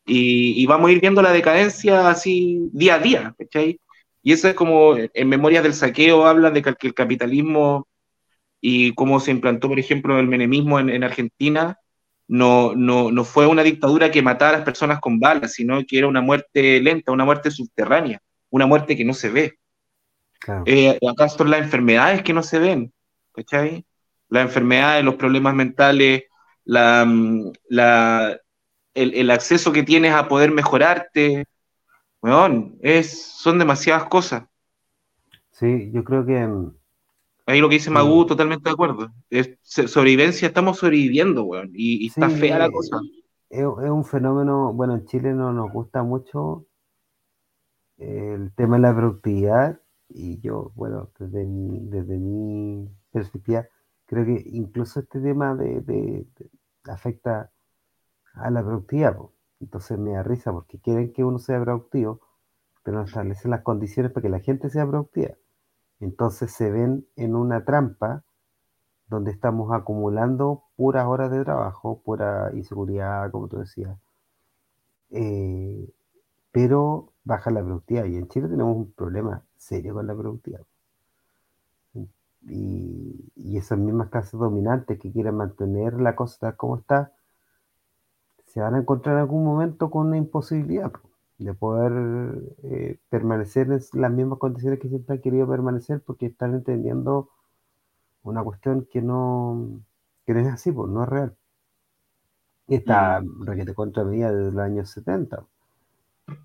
Y, vamos a ir viendo la decadencia así día a día, ¿cachai? Y eso es como, en Memorias del Saqueo hablan de que el capitalismo y cómo se implantó, por ejemplo, el menemismo en, en Argentina, no, no, no fue una dictadura que matara a las personas con balas, sino que era una muerte lenta, una muerte subterránea, una muerte que no se ve. Claro. Eh, acá son las enfermedades que no se ven, ¿cachai? Las enfermedades, los problemas mentales, la, la, el, el, acceso que tienes a poder mejorarte, weón, es, son demasiadas cosas. Sí, yo creo que Ahí lo que dice Magu, totalmente de acuerdo. Es sobrevivencia, estamos sobreviviendo, weón, y, y está fea la cosa. Es, es, un fenómeno, bueno, en Chile no nos gusta mucho el tema de la productividad, y yo, bueno, desde mi, desde mi perspectiva, creo que incluso este tema de, de, de afecta a la productividad, po. Entonces me da risa porque quieren que uno sea productivo, pero no establecen las condiciones para que la gente sea productiva. Entonces se ven en una trampa donde estamos acumulando puras horas de trabajo, pura inseguridad, como tú decías, eh, pero baja la productividad. Y en Chile tenemos un problema serio con la productividad. Y, y esas mismas clases dominantes que quieren mantener la cosa como está, se van a encontrar en algún momento con una imposibilidad de poder eh, permanecer en las mismas condiciones que siempre han querido permanecer porque están entendiendo una cuestión que no, que no es así, pues no es real. Y está mm. requete contra medida desde los años 70.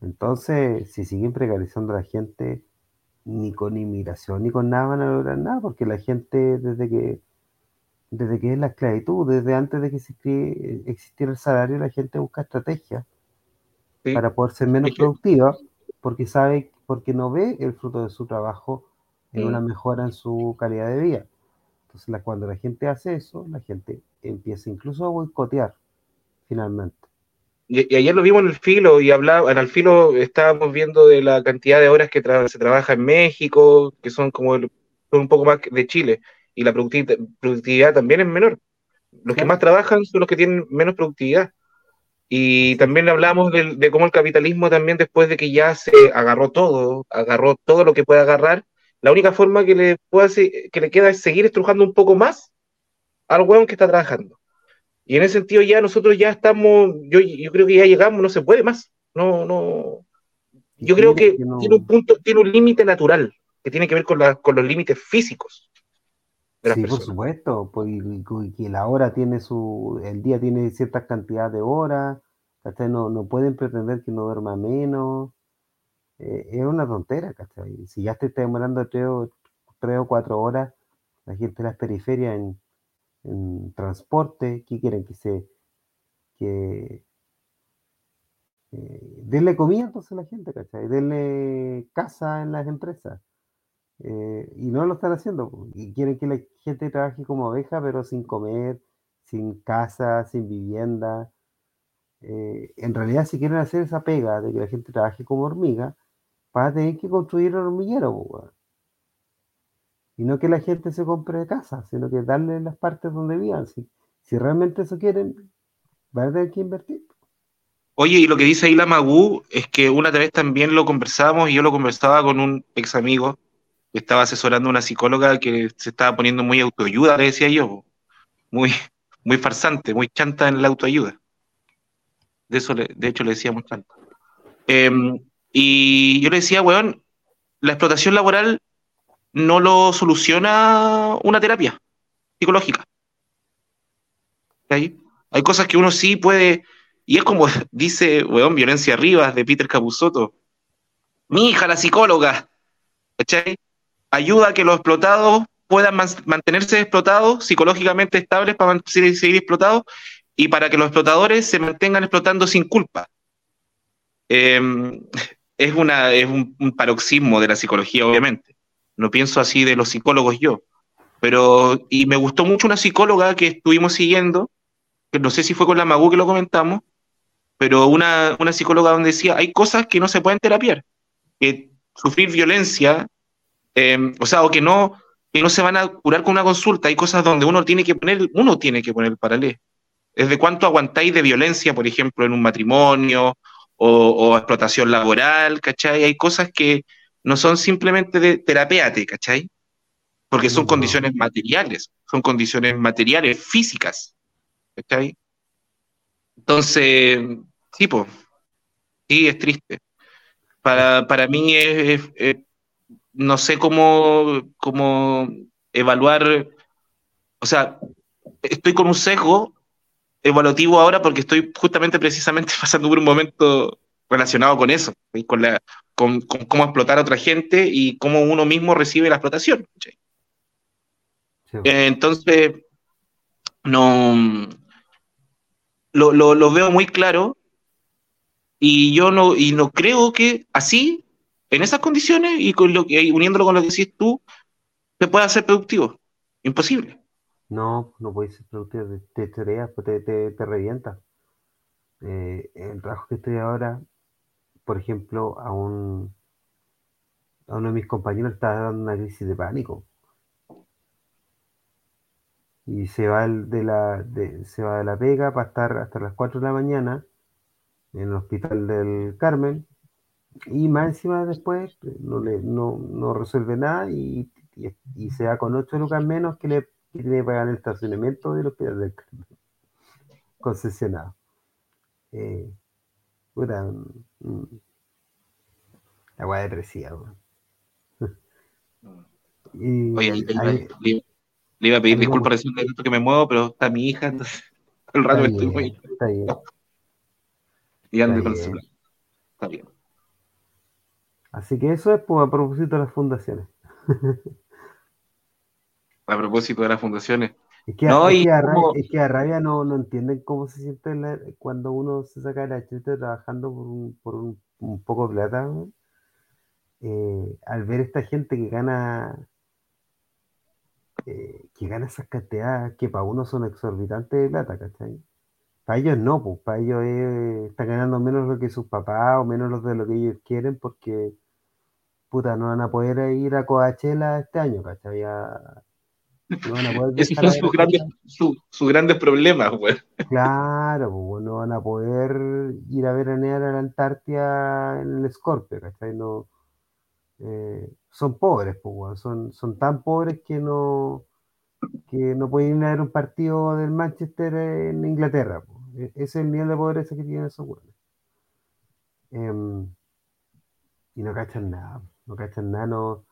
Entonces, si siguen precarizando a la gente, ni con inmigración ni con nada van a lograr nada, porque la gente desde que desde que es la esclavitud, desde antes de que existiera el salario, la gente busca estrategias sí. para poder ser menos productiva, porque sabe, porque no ve el fruto de su trabajo en sí. una mejora en su calidad de vida. Entonces, la, cuando la gente hace eso, la gente empieza incluso a boicotear, finalmente. Y, y, ayer lo vimos en el filo y hablaba, en el filo estábamos viendo de la cantidad de horas que tra se trabaja en México, que son como el, son un poco más de Chile, y la productividad, también es menor. Los que más trabajan son los que tienen menos productividad. Y también hablamos de, de, cómo el capitalismo también después de que ya se agarró todo, agarró todo lo que puede agarrar, la única forma que le, puede, que le queda es seguir estrujando un poco más al hueón que está trabajando. Y en ese sentido ya nosotros ya estamos, yo, yo creo que ya llegamos, no se puede más. No, no. Yo creo que, que no... tiene un punto, tiene un límite natural, que tiene que ver con, la, con los límites físicos. Sí, personas. por supuesto, pues, que la hora tiene su, el día tiene cierta cantidad de horas, ¿cachai? No, no pueden pretender que no duerma menos. Eh, es una tontera, ¿cachai? Si ya te está demorando tres o, tres o cuatro horas, la gente de las periferias en, en transporte, ¿qué quieren? Que se que eh, denle comida entonces a la gente, ¿cachai? Denle casa en las empresas. Eh, y no lo están haciendo. Y quieren que la gente trabaje como oveja, pero sin comer, sin casa, sin vivienda. Eh, en realidad, si quieren hacer esa pega de que la gente trabaje como hormiga, van a tener que construir un hormiguero. Y no que la gente se compre casa, sino que darle las partes donde vivan. Si, si realmente eso quieren, van a tener que invertir. Oye, y lo que dice ahí la Magú es que una vez también lo conversábamos y yo lo conversaba con un ex amigo estaba asesorando a una psicóloga que se estaba poniendo muy autoayuda, le decía yo, muy, muy farsante, muy chanta en la autoayuda. De eso, de hecho, le decíamos chanta. Em, y yo le decía, weón, la explotación laboral no lo soluciona una terapia psicológica. ¿Cachai? Hay cosas que uno sí puede, y es como dice, weón, Violencia Rivas de Peter Capusotto. Mi hija, la psicóloga, ¿cachai? Ayuda a que los explotados puedan man- mantenerse explotados, psicológicamente estables para seguir explotados, y para que los explotadores se mantengan explotando sin culpa. Eh, es una, es un, un paroxismo de la psicología, obviamente. No pienso así de los psicólogos yo. Pero, y me gustó mucho una psicóloga que estuvimos siguiendo, que no sé si fue con la Magu que lo comentamos, pero una, una psicóloga donde decía, hay cosas que no se pueden terapiar, que sufrir violencia, eh, o sea, o que no, que no se van a curar con una consulta, hay cosas donde uno tiene que poner, uno tiene que poner el paralelo. ¿Desde cuánto aguantáis de violencia, por ejemplo, en un matrimonio o, o explotación laboral, ¿cachai? Hay cosas que no son simplemente de terapéate, ¿cachai? Porque son No. condiciones materiales, son condiciones materiales, físicas, ¿cachai? Entonces, sí, po, sí, es triste. Para, para mí es, es- es- no sé cómo, cómo evaluar, o sea, estoy con un sesgo evaluativo ahora porque estoy justamente precisamente pasando por un momento relacionado con eso, y con, la, con, con cómo explotar a otra gente y cómo uno mismo recibe la explotación. Eh, Entonces, no lo, lo, lo veo muy claro y yo no, y no creo que así, en esas condiciones y con lo que, uniéndolo con lo que decís tú, se pueda ser productivo. Imposible. No, no puedes ser productivo, te, te choreas, pues te, te, te revienta. Eh, el trabajo que estoy ahora, por ejemplo, a un, a uno de mis compañeros está dando una crisis de pánico. Y se va de la, de, se va de la pega para estar hasta las 4 de la mañana en el hospital del Carmen. Y más encima después no, le, no, no resuelve nada y, y, y se va con 8 lucas menos que le que tiene que pagar el estacionamiento del hospital del Carmen. Concesionado. Eh, puta, mm, la weá depresiva. Y Oye, ahí ahí- le, le iba a pedir disculpas recién que me muevo, pero está mi hija, entonces el rato está me estoy bien, moviendo está bien. y ando con el bien. celular. Está bien. Así que eso es pues, a propósito de las fundaciones. A propósito de las fundaciones. Es que, No, es y que a rabia, es que a rabia no, no entienden cómo se siente la- cuando uno se saca la chiste trabajando por un, por un, un poco de plata. Eh, al ver esta gente que gana eh, que gana esas cantidades que para uno son exorbitantes de plata, ¿cachai? Para ellos no, pues para ellos es- están ganando menos lo que sus papás o menos de lo que ellos quieren porque puta, no van a poder ir a Coachella este año, ¿cachai? A- no van a poder Esos son sus grandes, su- sus grandes problemas, güey. Claro, pues no van a poder ir a veranear a la Antártida en el Scorpio, ¿cachai? No, eh, son pobres, pues, son, son tan pobres que no, que no pueden ir a ver un partido del Manchester en Inglaterra, pues. E- Ese es el nivel de pobreza que tienen esos weones. Em, y no cachan nada, no cachan nada, no,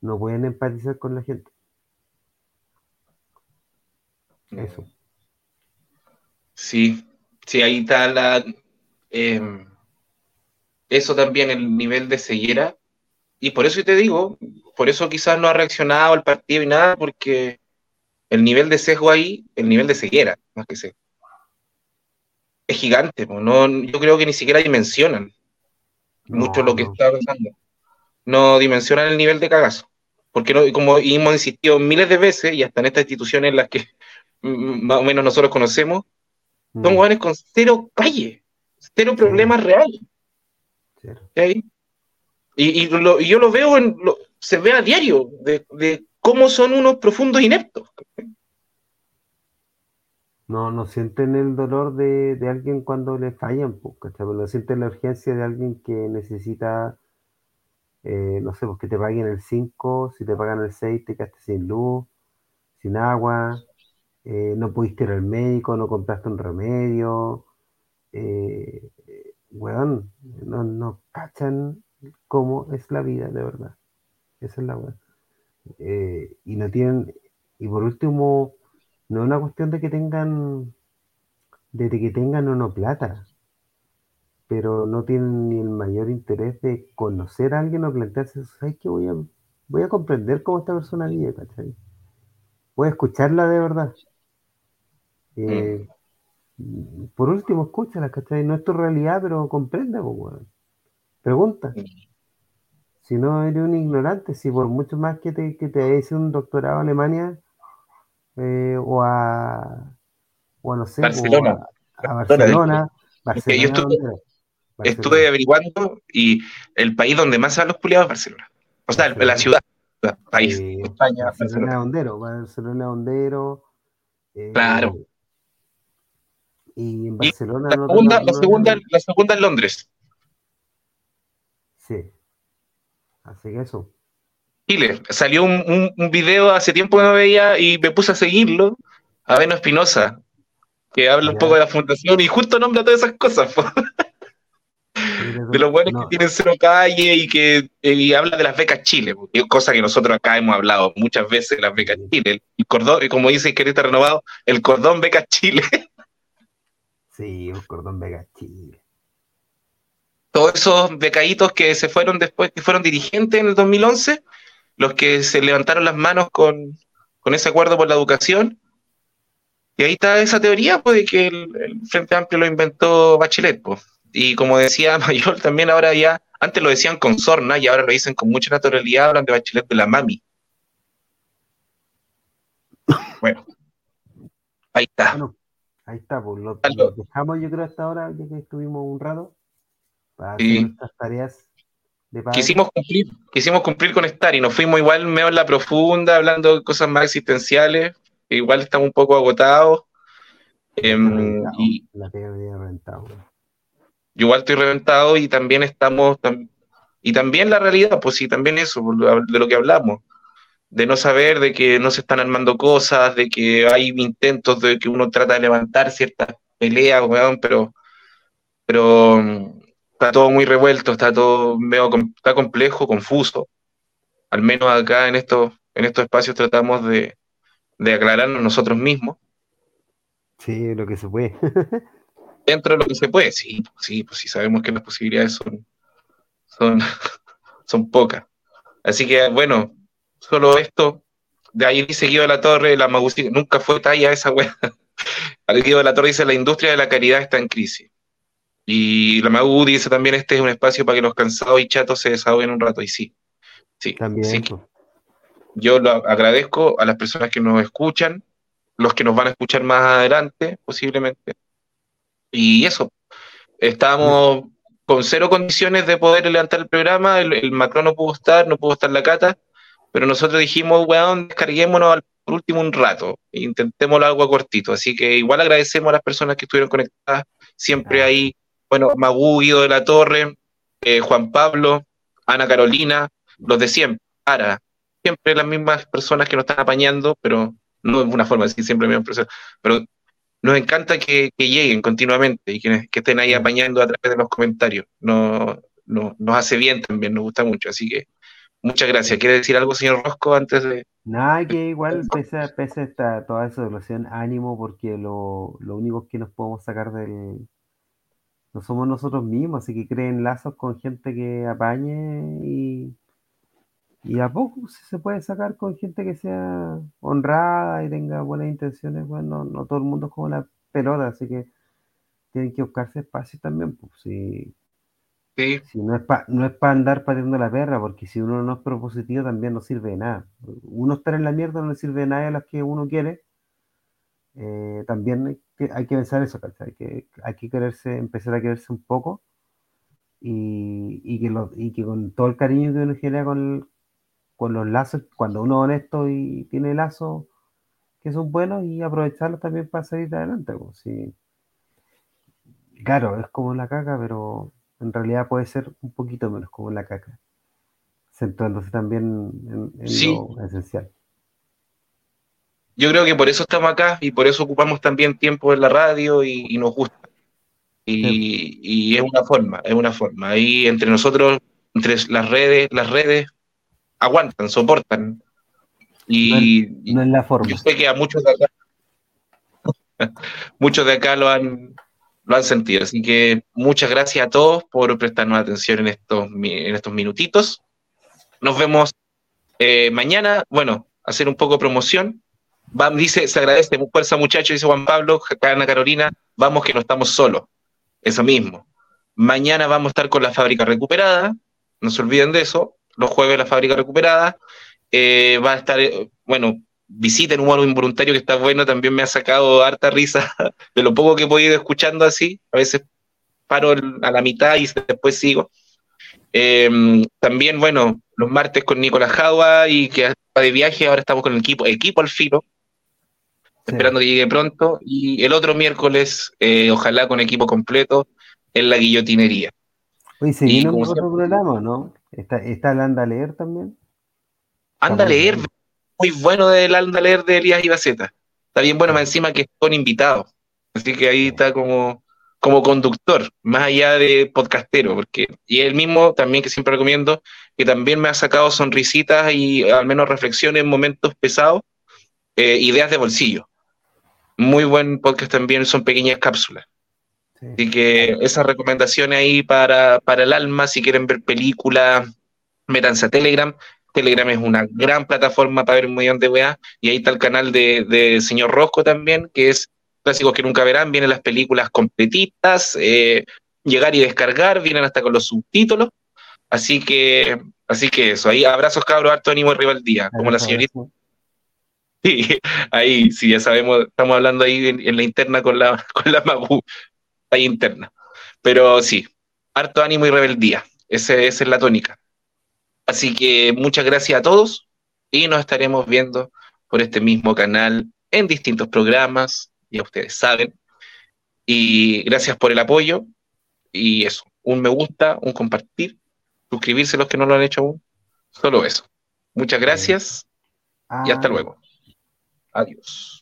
no pueden empatizar con la gente. Eso. Sí, sí, ahí está la. eh, eso también, el nivel de ceguera. Y por eso te digo, por eso quizás no ha reaccionado el partido y nada, porque el nivel de sesgo ahí, el nivel de ceguera, más que sé, es gigante. No, yo creo que ni siquiera dimensionan mucho lo que está pasando. No dimensionan el nivel de cagazo. Porque no, como hemos insistido miles de veces, y hasta en estas instituciones en las que más o menos nosotros conocemos, son jóvenes mm. con cero calle, cero problemas reales. Y, yo lo veo, en, se ve a diario, de, cómo son unos profundos ineptos. No, no sienten el dolor de, alguien cuando le fallan, pues, No sienten la urgencia de alguien que necesita, eh, no sé, pues que te paguen el 5, si te pagan el 6 te quedaste sin luz, sin agua, eh, no pudiste ir al médico, no compraste un remedio, eh, weón, no, no cachan cómo es la vida de verdad. Esa es la weón. Eh, y no tienen, y por último, no es una cuestión de que tengan, de que tengan o no plata, pero no tienen ni el mayor interés de conocer a alguien o plantearse, ¿sabes qué? Voy a, voy a comprender cómo esta persona vive, ¿cachai? Voy a escucharla de verdad. Eh, por último, escúchala, ¿cachai? No es tu realidad, pero comprende, pues, Pregunta. Si no eres un ignorante, si por mucho más que te, que te un doctorado a Alemania eh, o a, o no sé, Barcelona. a, Barcelona, Barcelona, estuve, averiguando y el país donde más se los culiados es Barcelona. O sea, la ciudad, país, España, Barcelona. Hondero, Barcelona Hondero. Eh, claro. Y en Barcelona. la, segunda, la, segunda, la segunda en Londres. Sí. Así que eso. Chile. Salió un, un, video hace tiempo que no veía y me puse a seguirlo. A Beno Espinosa, que habla un poco de la fundación y justo nombra todas esas cosas. de los buenos que tienen cero calle y que y habla de las becas Chile, cosa que nosotros acá hemos hablado muchas veces de las becas Chile. El cordón, como dice está Renovado, el cordón becas Chile. Sí, un cordón Vega Chile. Todos esos becaditos que se fueron después, que fueron dirigentes en el 2011, los que se levantaron las manos con, ese acuerdo por la educación. Y ahí está esa teoría, pues, de que el, Frente Amplio lo inventó Bachelet, pues. Y como decía Mayor, también ahora ya, antes lo decían con sorna y ahora lo dicen con mucha naturalidad, hablan de Bachelet de la mami. Bueno, ahí está. Ahí está, pues lo, dejamos yo creo hasta ahora, ya que estuvimos un rato, para hacer tareas de Quisimos cumplir, quisimos cumplir con estar y nos fuimos igual medio en la profunda, hablando de cosas más existenciales, igual estamos un poco agotados. Em, y, la reventado. Yo igual estoy reventado y también estamos, y también la realidad, pues sí, también eso, de lo que hablamos de no saber, de que no se están armando cosas, de que hay intentos de que uno trata de levantar ciertas peleas, pero, pero mm, está todo muy revuelto, está todo medio, está complejo, confuso. Al menos acá en estos, en estos espacios tratamos de, de aclararnos nosotros mismos. Sí, lo que se puede. Dentro de lo que se puede, sí, sí, pues sí sabemos que las posibilidades son, son, son pocas. Así que bueno, solo esto. De ahí dice Guido de la Torre, la Magusi, nunca fue talla esa weá. Guido de la Torre dice, la industria de la caridad está en crisis. Y la Magu dice también, este es un espacio para que los cansados y chatos se desahoguen un rato. Y sí, sí. También. Yo lo agradezco a las personas que nos escuchan, los que nos van a escuchar más adelante, posiblemente. Y eso, estamos con cero condiciones de poder levantar el programa, el, el Macron no pudo estar, no pudo estar la cata, pero nosotros dijimos, weón, descarguémonos por último un rato, intentémoslo algo cortito. Así que igual agradecemos a las personas que estuvieron conectadas, siempre ahí, bueno, Magú, Guido de la Torre, eh, Juan Pablo, Ana Carolina, los de siempre, para, siempre las mismas personas que nos están apañando, pero no es una forma de decir siempre las mismas personas, pero nos encanta que, lleguen continuamente y que, estén ahí apañando a través de los comentarios. No, no, nos hace bien también, nos gusta mucho, así que Muchas gracias. ¿Quiere decir algo, señor Rosco, antes de...? Nada, que igual, pese a, pese esta, toda esa evaluación, ánimo, porque lo, lo único que nos podemos sacar del, no somos nosotros mismos, así que creen lazos con gente que apañe y, y a poco se puede sacar con gente que sea honrada y tenga buenas intenciones. Bueno, no, todo el mundo es como la pelota, así que tienen que buscarse espacios también. Pues, si, si no es para no es para andar pateando la perra, porque si uno no es propositivo también no sirve de nada. Uno estar en la mierda no le sirve de nada a las que uno quiere. Eh, también hay que, hay que, pensar eso, Hay que, hay que quererse, empezar a quererse un poco y, y, que, lo, y que con todo el cariño que uno genera con, con los lazos, cuando uno es honesto y tiene lazos que son buenos y aprovecharlos también para salir adelante. Pues, Claro, es como la caca, pero en realidad puede ser un poquito menos como la caca, centrándose también en, lo esencial. Yo creo que por eso estamos acá y por eso ocupamos también tiempo en la radio y, nos gusta. Y, y, es una forma, es una forma. Ahí entre nosotros, entre las redes, las redes aguantan, soportan. Y no, es la forma. Yo sé que a muchos de acá, muchos de acá lo han, lo han sentido. Así que muchas gracias a todos por prestarnos atención en estos, en estos minutitos. Nos vemos eh, mañana. Bueno, hacer un poco de promoción. dice, se agradece, fuerza muchachos, dice Juan Pablo, Ana Carolina, vamos que no estamos solos. Eso mismo. Mañana vamos a estar con la fábrica recuperada, no se olviden de eso los jueves la fábrica recuperada. Eh, va a estar, eh, bueno, visiten un álbum involuntario que está bueno, también me ha sacado harta risa de lo poco que he podido escuchando así. A veces paro a la mitad y después sigo. Em, también, bueno, los martes con Nicolás Jadua y que está de viaje, ahora estamos con el equipo, equipo al filo, esperando que llegue pronto. Y el otro miércoles, eh, ojalá con equipo completo, en la guillotinería. Oye, seguimos otro programa, ¿no? ¿Está, está el Anda a leer también? Anda a leer, muy bueno del Anda a leer de Elías Ibaceta. Está bien bueno, más encima que son invitados. Así que ahí está como, como conductor, más allá de podcastero, porque, y él mismo también que siempre recomiendo, que también me ha sacado sonrisitas y al menos reflexiones en momentos pesados, eh, ideas de bolsillo. Muy buen podcast también, son pequeñas cápsulas. Así que esas recomendaciones ahí para, para el alma, si quieren ver películas, métanse a Telegram. Telegram es una gran plataforma para ver un millón de weas. Y ahí está el canal de, de Señor Rosco también, que es clásicos que nunca verán. Vienen las películas completitas, eh, llegar y descargar, vienen hasta con los subtítulos. Así que, así que eso, ahí abrazos cabros, harto ánimo arriba al día, como la señorita. Sí, ahí sí, ya sabemos, estamos hablando ahí en, la interna con la, con la Magu ahí interna. Pero sí, harto ánimo y rebeldía. esa es la tónica. Así que muchas gracias a todos y nos estaremos viendo por este mismo canal en distintos programas, ya ustedes saben. Y gracias por el apoyo y eso, un me gusta, un compartir, suscribirse los que no lo han hecho aún. Solo eso. Muchas gracias y hasta luego. Adiós.